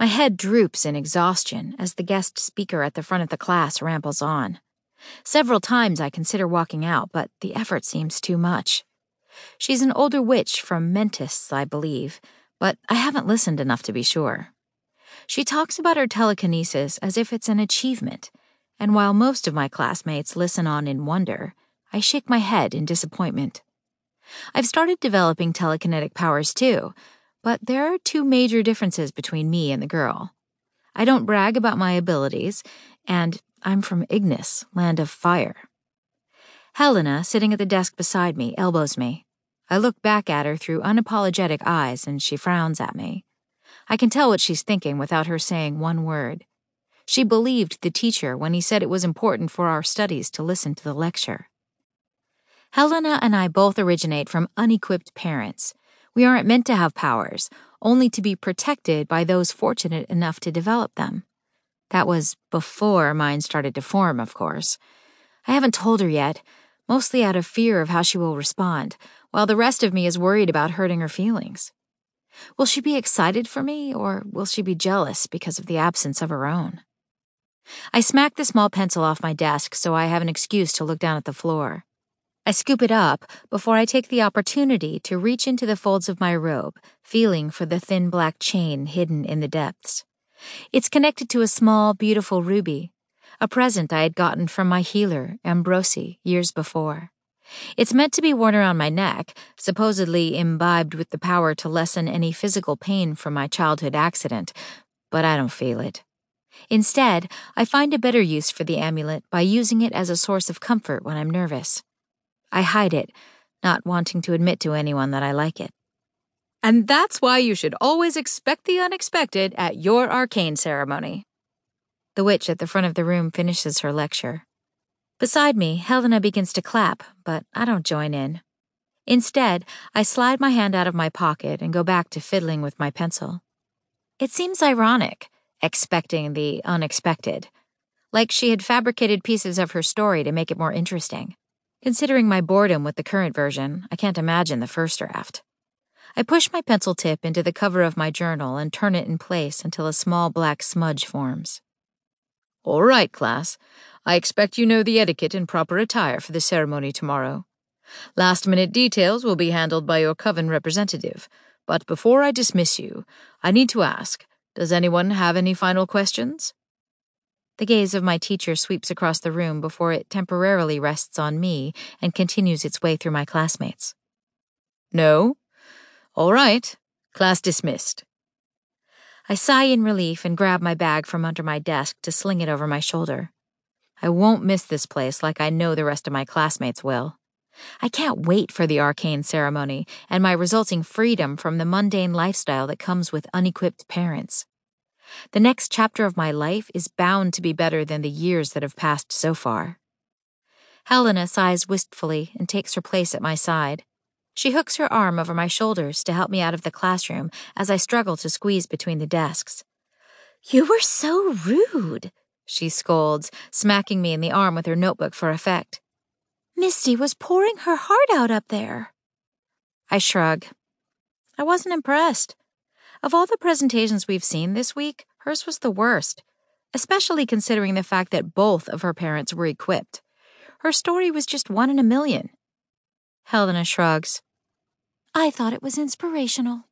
My head droops in exhaustion as the guest speaker at the front of the class rambles on. Several times I consider walking out, but the effort seems too much. She's an older witch from Mentis, I believe, but I haven't listened enough to be sure. She talks about her telekinesis as if it's an achievement, and while most of my classmates listen on in wonder, I shake my head in disappointment. I've started developing telekinetic powers too, but there are two major differences between me and the girl. I don't brag about my abilities, and I'm from Ignis, land of fire. Helena, sitting at the desk beside me, elbows me. I look back at her through unapologetic eyes, and she frowns at me. I can tell what she's thinking without her saying one word. She believed the teacher when he said it was important for our studies to listen to the lecture. Helena and I both originate from unequipped parents. We aren't meant to have powers, only to be protected by those fortunate enough to develop them. That was before mine started to form, of course. I haven't told her yet, mostly out of fear of how she will respond, while the rest of me is worried about hurting her feelings. Will she be excited for me, or will she be jealous because of the absence of her own? I smack the small pencil off my desk so I have an excuse to look down at the floor. I scoop it up before I take the opportunity to reach into the folds of my robe, feeling for the thin black chain hidden in the depths. It's connected to a small, beautiful ruby, a present I had gotten from my healer, Ambrosi, years before. It's meant to be worn around my neck, supposedly imbibed with the power to lessen any physical pain from my childhood accident, but I don't feel it. Instead, I find a better use for the amulet by using it as a source of comfort when I'm nervous. I hide it, not wanting to admit to anyone that I like it. And that's why you should always expect the unexpected at your arcane ceremony. The witch at the front of the room finishes her lecture. Beside me, Helena begins to clap, but I don't join in. Instead, I slide my hand out of my pocket and go back to fiddling with my pencil. It seems ironic, expecting the unexpected, like she had fabricated pieces of her story to make it more interesting. Considering my boredom with the current version, I can't imagine the first draft. I push my pencil tip into the cover of my journal and turn it in place until a small black smudge forms. All right, class. I expect you know the etiquette and proper attire for the ceremony tomorrow. Last minute details will be handled by your coven representative, but before I dismiss you, I need to ask does anyone have any final questions? The gaze of my teacher sweeps across the room before it temporarily rests on me and continues its way through my classmates. No? All right. Class dismissed. I sigh in relief and grab my bag from under my desk to sling it over my shoulder. I won't miss this place like I know the rest of my classmates will. I can't wait for the arcane ceremony and my resulting freedom from the mundane lifestyle that comes with unequipped parents. The next chapter of my life is bound to be better than the years that have passed so far. Helena sighs wistfully and takes her place at my side. She hooks her arm over my shoulders to help me out of the classroom as I struggle to squeeze between the desks. You were so rude, she scolds, smacking me in the arm with her notebook for effect. Misty was pouring her heart out up there. I shrug. I wasn't impressed. Of all the presentations we've seen this week, hers was the worst, especially considering the fact that both of her parents were equipped. Her story was just one in a million. Helena shrugs. I thought it was inspirational.